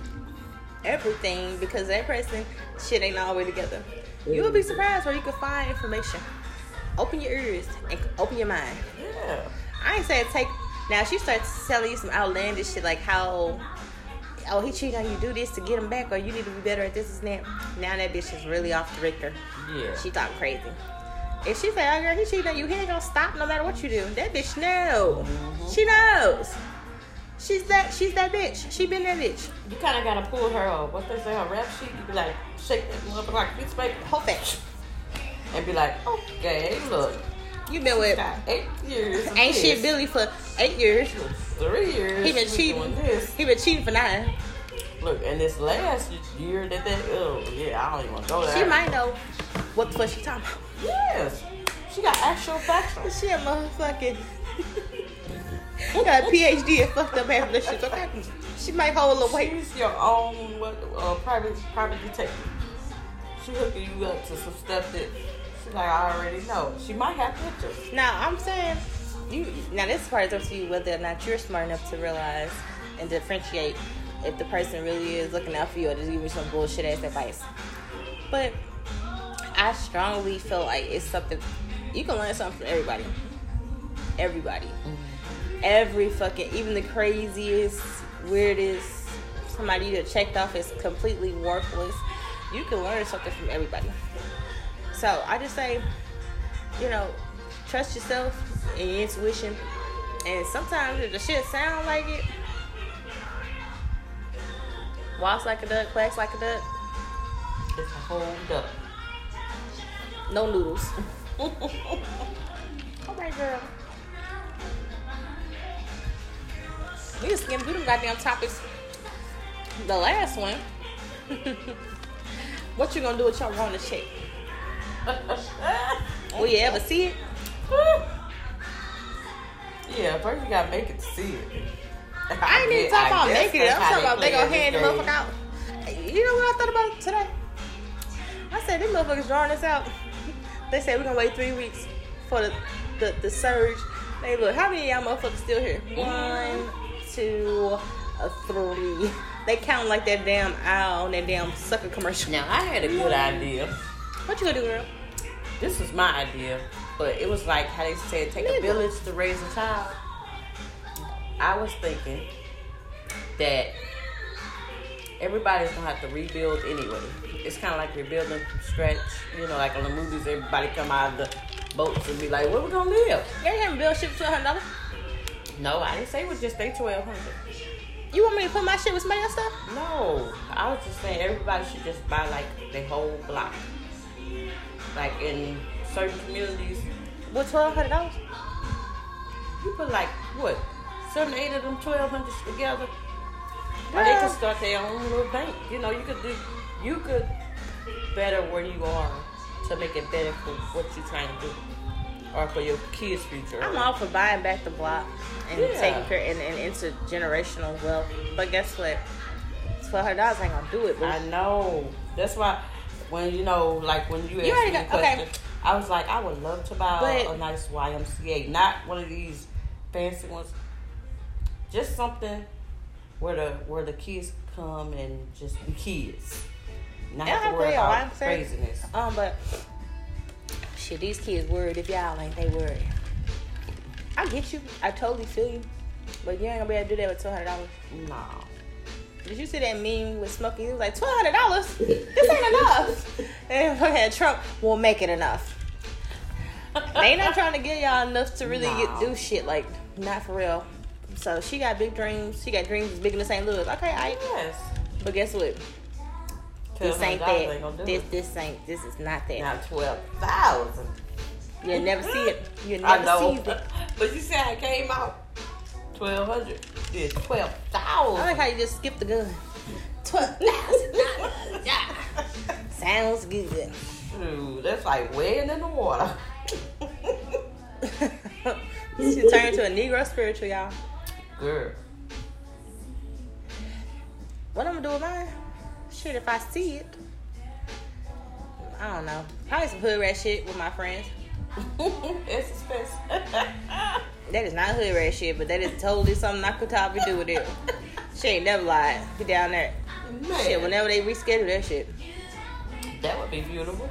everything because that person shit ain't all the way together. You will be mm. surprised where you can find information. Open your ears and open your mind. Yeah. I ain't saying take. Now she starts telling you some outlandish shit like how, oh he cheated on you, do this to get him back, or you need to be better at this and that. Now that bitch is really off the Richter. Yeah. She talking crazy. If she say, oh girl, he cheated on you, he ain't gonna stop no matter what you do. That bitch know. Mm-hmm. She knows. She's that. She's that bitch. She been that bitch. You kind of gotta pull her, uh, what they say, her rap sheet. You be like, shake that motherfucker like piece of Whole fat. and be like, okay, look, You been with eight years. ain't this. shit Billy for eight years. Three years. He been cheating. This. He been cheating for nine. Look, and this last year that that, oh yeah, I don't even want to go there. She might know what the fuck she talking about. Yes, she got actual facts. She a motherfucking got a PhD and fucked up ass shit. Okay, she might hold a weight. She's your own what uh, private private detective. She hooking you up to some stuff that she's like I already know. She might have pictures. Now I'm saying you. Now this part is up to you whether or not you're smart enough to realize and differentiate if the person really is looking out for you or just giving you some bullshit ass advice. But I strongly feel like it's something you can learn something from everybody. Everybody. Mm-hmm. Every fucking, even the craziest, weirdest, somebody you checked off is completely worthless. You can learn something from everybody. So I just say, you know, trust yourself and your intuition. And sometimes if the shit sound like it, walks like a duck, quacks like a duck, It's a whole duck. No noodles. All right, girl. We just skimmed through them goddamn topics. The last one. what you gonna do with your Rona check? Will you ever see it? yeah, first you gotta make it to see it. I ain't even talking about making it. I'm talking about they gonna hand the motherfucker out. You know what I thought about today? I said, these motherfuckers drawing this out. They said we're gonna wait three weeks for the, the, the surge. They look, how many of y'all motherfuckers still here? One, two, uh, three. They count like that damn owl on that damn sucker commercial. Now I had a good idea. What you gonna do, girl? This was my idea, but it was like how they said, take a village to raise a child. I was thinking that everybody's gonna have to rebuild anyway. It's kind of like rebuilding from scratch. You know, like on the movies, everybody come out of the boats and be like, "Where we gonna live?" You ain't having bill shipped to hundred dollars. No, I didn't say it was just they twelve hundred. You want me to put my shit with somebody else stuff? No, I was just saying everybody should just buy like the whole block. Like in certain communities, With twelve hundred dollars? you put like what seven, eight of them twelve hundreds together, or they can start their own little bank. You know, you could do, you could better where you are to make it better for what you're trying to do, or for your kids' future. I'm all for buying back the block and Yeah. taking care and, and intergenerational wealth. But guess what? Twelve hundred dollars ain't gonna do it. But I know. That's why when you know, like when you asked me the got- okay. question, I was like, I would love to buy But- a nice YMCA, not one of these fancy ones. Just something where the where the kids come and just be kids, not Yeah, to worry yeah, I'm saying- craziness. um, but shit, these kids worried if y'all ain't they worried. I get you. I totally feel you. But you ain't gonna be able to do that with two hundred dollars. No, Did you see that meme with Smokey? He was like, twelve hundred dollars? This ain't enough. And fucking Trump will make it enough. they not trying to get y'all enough to really get do shit like not for real. So she got big dreams. She got dreams as big as St. Louis. Okay, I. yes. But guess what? This ain't that. Ain't gonna do This it. this ain't. This is not that. Not twelve thousand. You'll never see it. You'll never see it. but you how it came out. Twelve hundred. It's twelve I thousand. like how you just skipped the gun. Twelve thousand dollars. Yeah. Sounds good. Dude, that's like weighing in the water. should turn into a Negro spiritual, y'all. Girl. What I'm gonna do with mine? Shit, if I see it. I don't know. Probably some hood rat shit with my friends. it's expensive. That is not hood rat shit, but that is totally something I could probably do with it. She ain't never lied. Get down there. Man, Shit, whenever they reschedule that shit. that would be beautiful.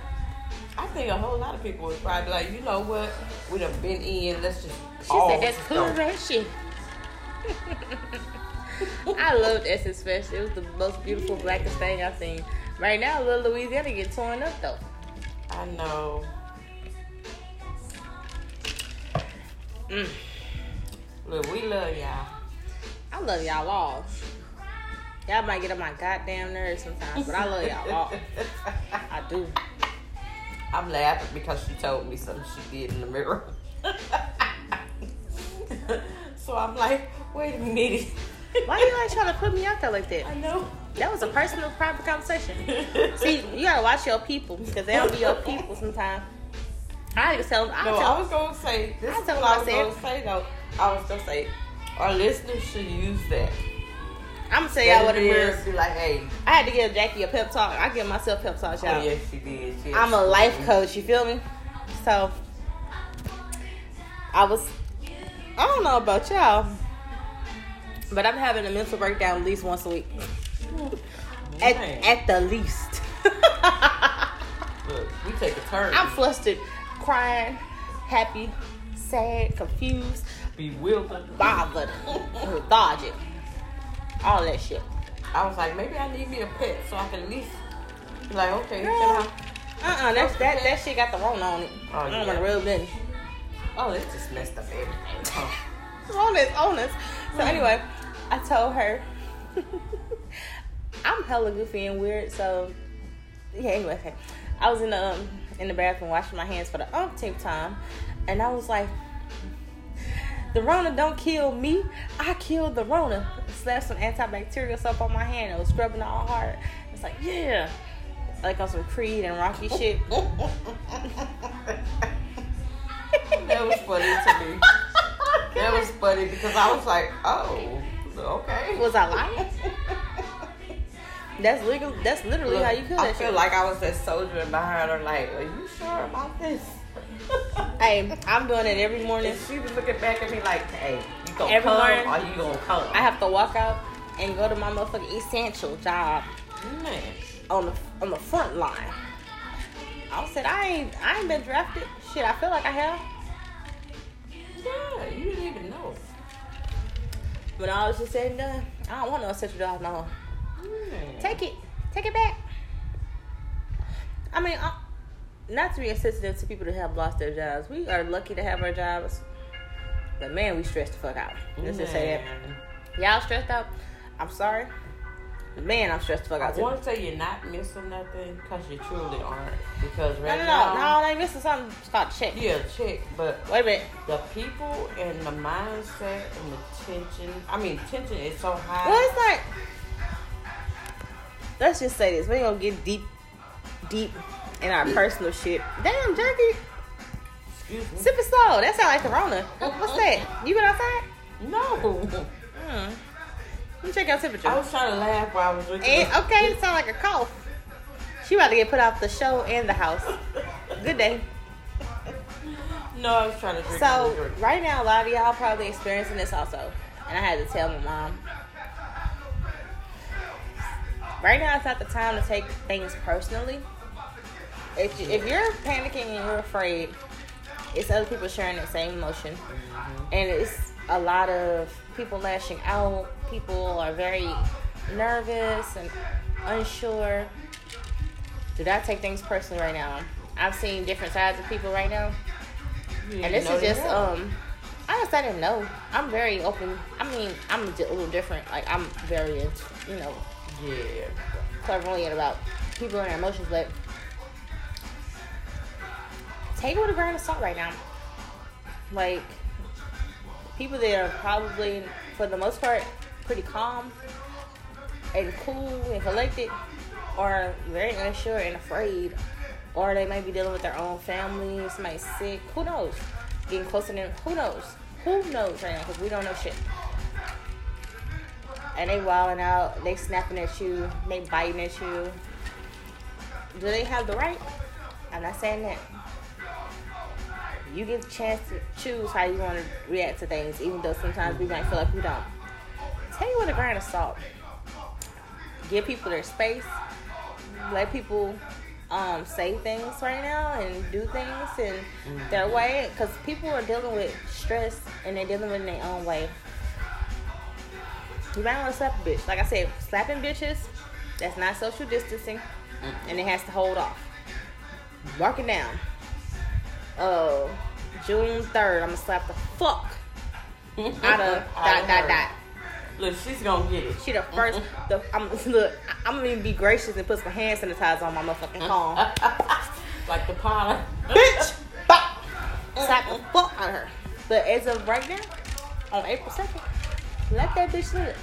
I think a whole lot of people would probably be like, you know what? We done been in. Let's just. She said that's hood rat shit. I loved Essence Fest. It was the most beautiful, blackest thing I've seen. Right now, little Louisiana get torn up though. I know. Mm. Look, we love y'all. I love y'all all. Y'all might get on my goddamn nerves sometimes, but I love y'all all. I do. I'm laughing because she told me something she did in the mirror. so I'm like, wait a minute. Why you like trying to put me out there like that? I know. That was a personal, private conversation. See, you gotta watch your people because they don't be your people sometimes. I just tell them. I No, tell I was gonna say this I is what I was gonna say though. I was gonna say our listeners should use that. I'm gonna tell y'all what it is. Be like, hey, I had to give Jackie a pep talk. I give myself pep talks, y'all. oh yes, she did. Yes, I'm a life coach. You feel me? So I was. I don't know about y'all, but I'm having a mental breakdown at least once a week. At, at the least. Look, we take a turn. I'm flustered, crying, happy, sad, confused, bewildered. bothered, lethargic. All that shit. I was like, maybe I need me a pet so I can at least be like, okay, I? Uh-uh, that's, that, that shit got the wrong on it. Oh, I don't yeah. want to rub in. Oh, it's just messed up everything. Oh. honest, honest. So anyway, I told her I'm hella goofy and weird. So yeah, anyway, okay. I was in the um, in the bathroom washing my hands for the umpteenth time, and I was like, "The Rona don't kill me. I killed the Rona." Slapped some antibacterial soap on my hand. I was scrubbing all hard. It's like, yeah, like on some Creed and Rocky shit. that was funny to me. That was funny because I was like, oh, okay. Was I lying? That's legal. That's literally Look, how you kill I that feel shit. like I was that soldier behind her. Like, are you sure about this? hey, I'm doing it every morning. And she was looking back at me like, hey, you gonna Every come morning, or you gonna come? I have to walk out and go to my motherfucking essential job Man. on the on the front line. I said I ain't I ain't been drafted. Shit, I feel like I have. Yeah, you didn't even know. When I was just saying, and done, I don't want no essential job no more. Man. Take it, take it back. I mean, I, not to be insensitive to people that have lost their jobs. We are lucky to have our jobs, but man, we stressed the fuck out. Let's just say that. Y'all stressed out. I'm sorry. Man, I'm stressed the fuck I out. too. want to say you're not missing nothing because you truly aren't. Because No, right no, now, no, no, they missing something. It's called check. yeah, check, but Wait a minute. the people and the mindset and the tension. I mean, tension is so high. Well, it's like, let's just say this. We ain't gonna get deep, deep in our personal shit. Damn, Jackie. Excuse me. Sip it slow. That sound like Corona. What's that? You been outside? No. Hmm. Me check your temperature. I was trying to laugh while I was drinking. And, okay, it sound like a cough. She about to get put off the show and the house. Good day. No, I was trying to drink. So right now, a lot of y'all probably experiencing this also, and I had to tell my mom. Right now, it's not the time to take things personally. If you, if you're panicking and you're afraid, it's other people sharing that same emotion, mm-hmm. and it's a lot of people lashing out. People are very nervous and unsure. Do not take things personally right now. I've seen different sides of people right now. And this is just um. I just I didn't know. I'm very open. I mean, I'm a little different. Like I'm very you know Yeah. clairvoyant about people and their emotions, but take it with a grain of salt right now. Like people that are probably for the most part pretty calm and cool and collected or very unsure and afraid or they may be dealing with their own family somebody's sick who knows? Getting closer to them who knows? Who knows right now? Because we don't know shit. And they wilding out they snapping at you they biting at you. Do they have the right? I'm not saying that. You get the chance to choose how you want to react to things even though sometimes we might feel like we don't take it with a grain of salt give people their space let people um, say things right now and do things in their way because people are dealing with stress and they're dealing with it in their own way. You might want to slap a bitch. Like I said, slapping bitches, that's not social distancing and it has to hold off. Mark it down. Uh, June 3rd, I'm gonna slap the fuck out of dot dot dot. Look, she's gonna get it. She the first. The I'm look. I'm gonna even be gracious and put some hand sanitizer on my motherfucking palm. like the pilot. Bitch, bop, slap the fuck on her. But as of right now, on April second, let that bitch live.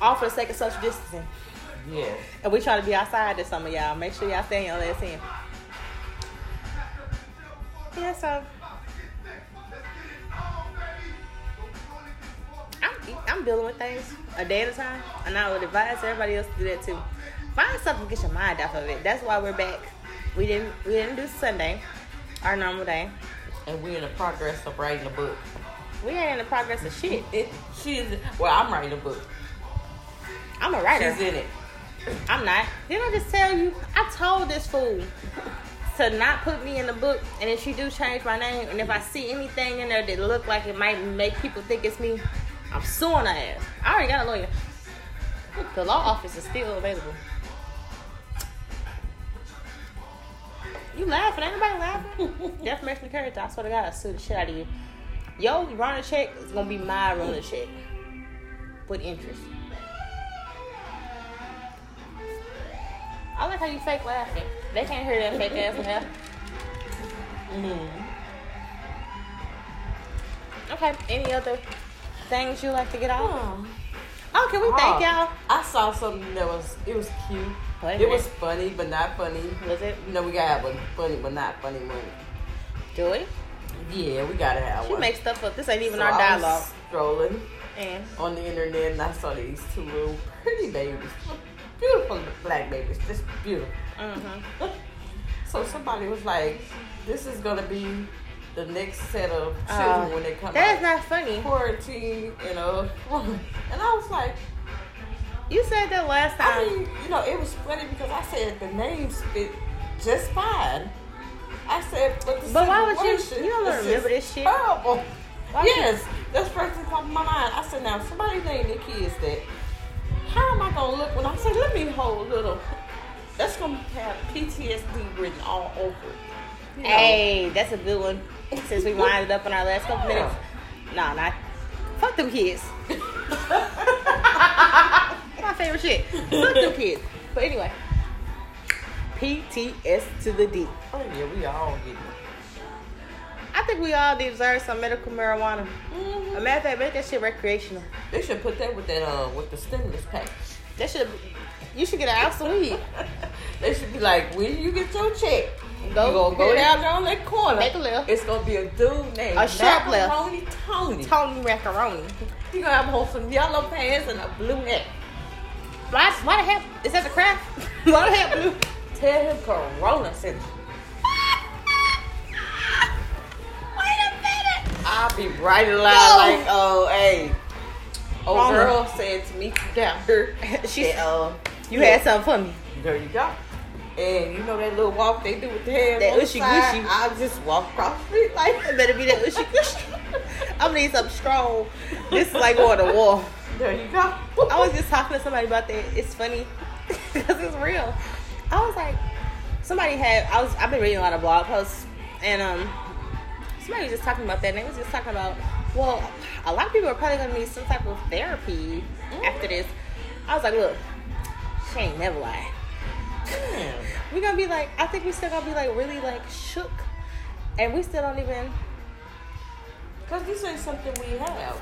All for the sake of social distancing, Yeah. and we try to be outside this summer, y'all. Make sure y'all stay your ass in. Yeah, so I'm I'm dealing with things a day at a time, and I would advise everybody else to do that too. Find something to get your mind off of it. That's why we're back. We didn't we didn't do Sunday, our normal day. And we're in the progress of writing a book. We ain't in the progress of shit. She's well, I'm writing a book. I'm a writer. She's in it. I'm not. Didn't I just tell you? I told this fool to not put me in the book, and if she do change my name, and if I see anything in there that look like it might make people think it's me, I'm suing her ass. I already got a lawyer. The law office is still available. You laughing? Ain't nobody laughing? Defamation of character. I swear to God, I sue the shit out of you. Yo, run a check. It's gonna be my run a check with interest. I like how you fake laughing. They can't hear that fake ass laugh. Mm-hmm. Okay. Any other things you like to get off? Oh. Oh, can we thank Oh, y'all? I saw something that was it was cute. It was funny, but not funny. Was it? You know, we gotta have one funny, but not funny one. Joy? Yeah, we gotta have She one. makes stuff up. This ain't even So our I was dialogue. Strolling, And on the internet, and I saw these two little pretty babies, beautiful black babies, just beautiful. mm-hmm. So somebody was like, "This is gonna be the next set of children Uh, when they come that is out." not funny. quarantine, you know. And I was like, You said that last I time. mean, you know, it was funny because I said the names fit just fine. I said, but the But why would you- you don't remember this shit? Why would you- yes, that's first thing popped in my mind. I said, now somebody named their kids that. How am I gonna look when I say, let me hold a little? That's gonna have PTSD written all over it. You know? Hey, that's a good one. Since we winded up in our last couple minutes. Nah, not. Fuck them kids. My favorite shit. Fuck them kids. But anyway. PTS to the D. Oh yeah, we all getting it. I think we all deserve some medical marijuana. Mhm. A matter of fact, make that shit recreational. They should put that with that uh with the stimulus package. That should. You should get an ounce of weed. They should be like, when you get your check, Go- you go down there on that corner. Make a left. It's gonna be a dude named A sharp left. Macaroni Tony. Tony macaroni. He gonna have on some yellow pants and a blue hat. Why? Why the hell? Is that the craft? why the hell blue? Tell him Corona said, Wait a minute. I'll be right aloud No. like, oh, hey. Old Corona. girl said to me down here, She that, uh, You yeah, had something for me. There you go. And you know that little walk they do with the hands That ushy gushy. I just walk across the street like It better be that ushy gushy. I'm gonna need something strong. This is like going to war. There you go. I was just talking to somebody about that. It's funny because it's real. I was like, somebody had. I was. I've been reading a lot of blog posts, and um, somebody was just talking about that. And they was just talking about, well, a lot of people are probably gonna need some type of therapy after this. I was like, look, she ain't never lied. Damn. We're gonna be like, I think we still gonna be like really like shook, and we still don't even. Cause this ain't something we have.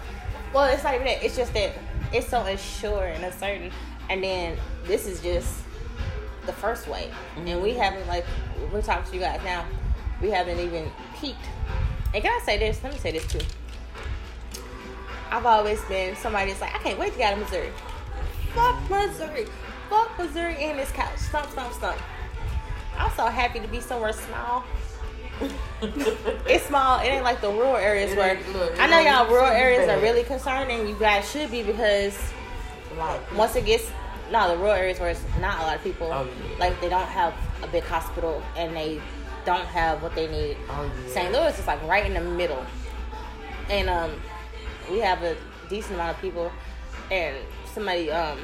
Well, it's not even that. It's just that it's so unsure and uncertain. And then this is just the first wave, and we mm-hmm. haven't like we're talking to you guys now. We haven't even peaked. And can I say this? Let me say this too. I've always been somebody that's like, I can't wait to get out of Missouri. Fuck Missouri. Fuck Missouri and this couch. Stump, stump, stump. I'm so happy to be somewhere small. It's small. It ain't like the rural areas It where look, I know y'all rural areas are really concerned, and you guys should be because A lot of people. once it gets no the rural areas where it's not a lot of people, Oh, yeah. like they don't have a big hospital and they don't have what they need. Oh, yeah. St. Louis is like right in the middle, and um, we have a decent amount of people, and somebody um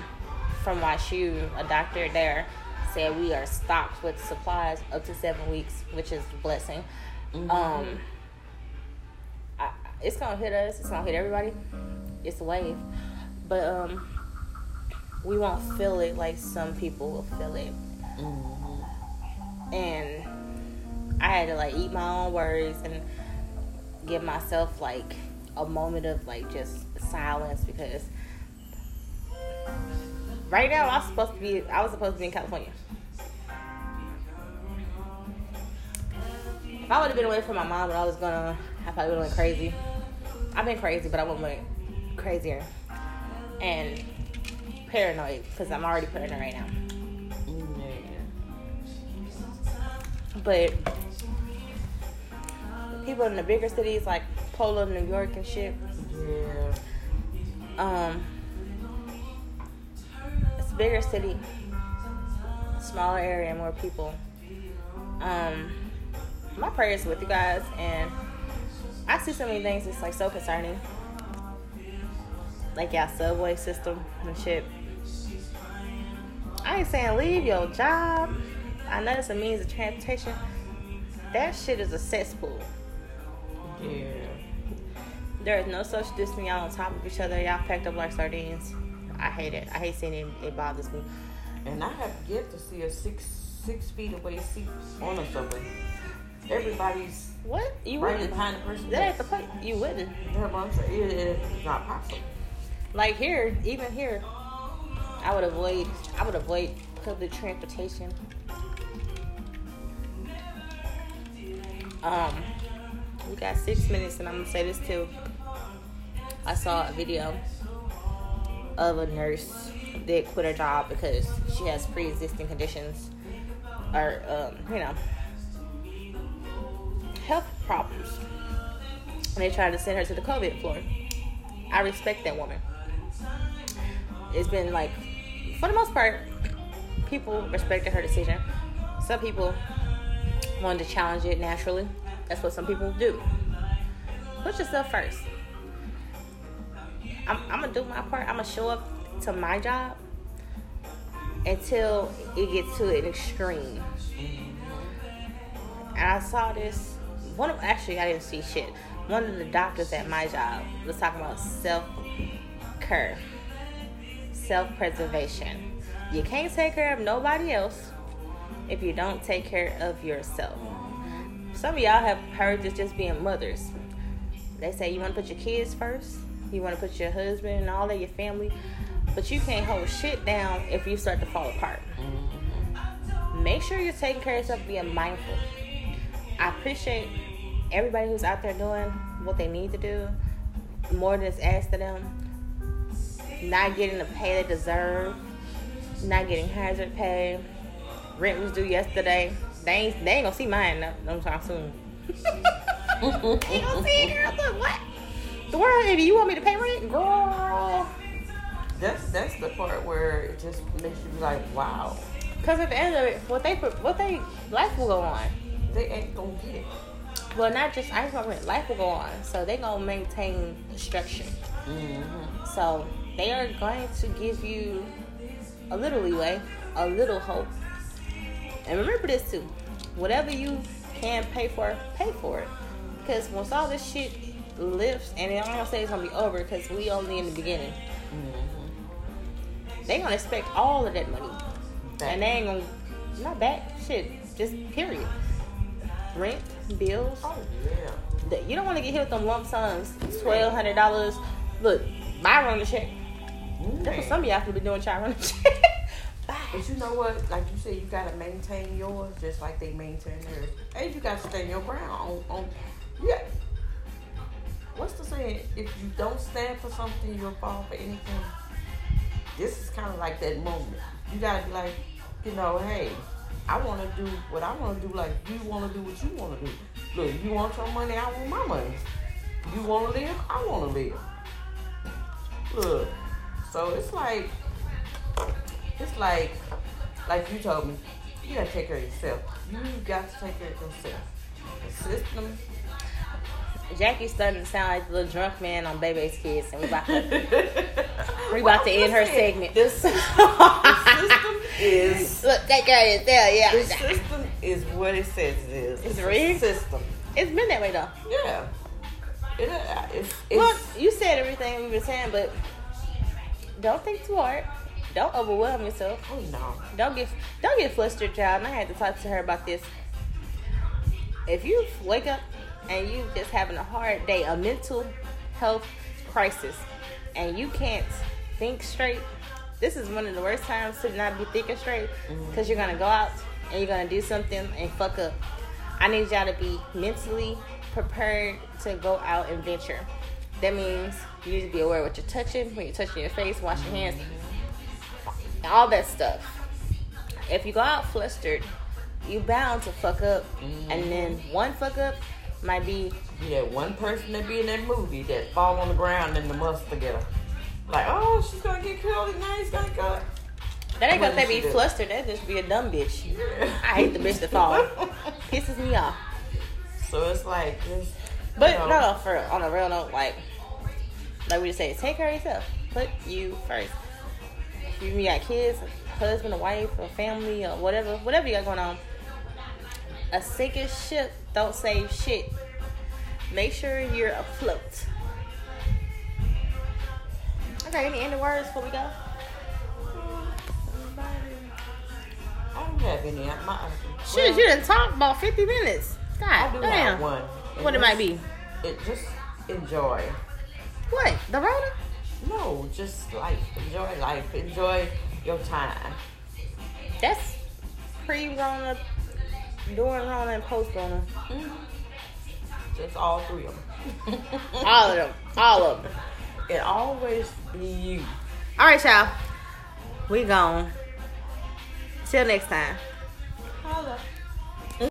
from WashU, a doctor there, said we are stocked with supplies up to seven weeks, which is a blessing. Mhm. Um, I, it's gonna hit us. It's gonna hit everybody. It's a wave, but um, we won't feel it like some people will feel it. Mhm. And I had to like eat my own words and give myself like a moment of like just silence because right now I'm supposed to be. I was supposed to be in California. If I would have been away from my mom when I was gonna, I probably would have went crazy. I've been crazy, but I would have went crazier and paranoid because I'm already paranoid right now. Yeah. But people in the bigger cities like Polo, New York, and shit, Yeah. um, bigger city, smaller area, more people. Um, my prayers with you guys, and I see so many things that's like so concerning, like y'all subway system and shit. I ain't saying leave your job. I know it's a means of transportation. That shit is a cesspool. Yeah. There is no social distancing. Y'all on top of each other. Y'all packed up like sardines. I hate it. I hate seeing it. It bothers me. And I have yet to see a six six feet away seat on a subway. Everybody's What? You right wouldn't? behind the person. That ain't the point. You wouldn't. That's what I'm saying. It is not possible. Like here, even here, I would avoid. I would avoid public transportation. Um, we got six minutes, and I'm gonna say this too. I saw a video of a nurse that quit her job because she has pre-existing conditions or um, you know health problems. And they tried to send her to the COVID floor. I respect that woman. It's been like, for the most part, people respected her decision. Some people wanted to challenge it naturally. That's what some people do. Put yourself first. I'm, I'm gonna do my part. I'm gonna show up to my job until it gets to an extreme. And I saw this. One of actually, I didn't see shit. One of the doctors at my job was talking about self care, self preservation. You can't take care of nobody else if you don't take care of yourself. Some of y'all have heard this just being mothers. They say you want to put your kids first, you want to put your husband and all of your family, but you can't hold shit down if you start to fall apart. Mm-hmm. Make sure you're taking care of yourself, being mindful. I appreciate everybody who's out there doing what they need to do, more than it's asked of them. Not getting the pay they deserve, not getting hazard pay. Rent was due yesterday. They ain't, they ain't gonna see mine no, no time soon. they ain't gonna see it, girl. Look, what? The world, do you want me to pay rent? Girl. That's that's the part where it just makes you be like, wow, Because at the end of it, what they put- what they life will go on. they ain't gonna get it. Well, not just I talking about life will go on, so they gonna maintain the structure. Mm-hmm. So they are going to give you a little leeway, a little hope. And remember this too: whatever you can pay for, pay for it. Because once all this shit lifts, and I'm gonna say it's gonna be over, because we only in the beginning. Mm-hmm. They gonna expect all of that money, and they ain't gonna not back shit. Just period. Rent, bills. Oh yeah. You don't want to get hit with them lump sums, twelve hundred dollars. Look, buy run the check. Mm. That's what some of y'all could be doing. Try run the check. But you know what? Like you said, you gotta maintain yours just like they maintain theirs. And you gotta stand your ground on, on yeah. What's the saying? If you don't stand for something, you'll fall for anything. This is kind of like that moment. You gotta be like, you know, hey, I want to do what I want to do. Like you want to do what you want to do. Look, you want your money, I want my money. You want to live, I want to live. Look, so it's like it's like, like you told me, you gotta take care of yourself. You got to take care of yourself. The system. Jackie's starting to sound like the little drunk man on Bébé's Kids, and we about to we about to end her segment. The system, the system is Look, take care of yourself. the Yeah, system is what it says it is. It's a rigged? system. it's been that way though. Yeah. It, uh, it's, it's, Well, you said everything we were saying, but don't think too hard. Don't overwhelm yourself. oh no. Don't get don't get flustered, child. And I had to talk to her about this. If you wake up and you just having a hard day, a mental health crisis, and you can't think straight, this is one of the worst times to not be thinking straight mm-hmm. because you're gonna go out and you're gonna do something and fuck up. I need y'all to be mentally prepared to go out and venture. That means you need to be aware of what you're touching, when you're touching your face, wash your hands, mm-hmm. all that stuff. If you go out flustered, you bound to fuck up, mm-hmm. and then one fuck up might be Yeah, one person that be in that movie that fall on the ground and the must together. Like, oh, she's gonna get killed and now he's gonna go. that ain't gonna say be flustered. That just be a dumb bitch. I hate the bitch that fall. Pisses me off. So it's like, just, But you know, no, no, for on a real note, like like we just say, take care of yourself. Put you first. If you got kids, a husband, a wife, a family, or whatever, whatever you got going on. A sinking ship don't save shit. Make sure you're afloat. Okay, any ending words before we go? I don't have any. My, Shit, you didn't talk about 50 minutes. I God do damn. have one. And What it might be? It just enjoy. What? The Rona? No, just like enjoy life. Enjoy your time. That's pre-Rona, during Rona, and post-Rona. Mm-hmm. Just all three of them. All of them. All of them. and always be you. All right, y'all. We gone. Till next time. Holla.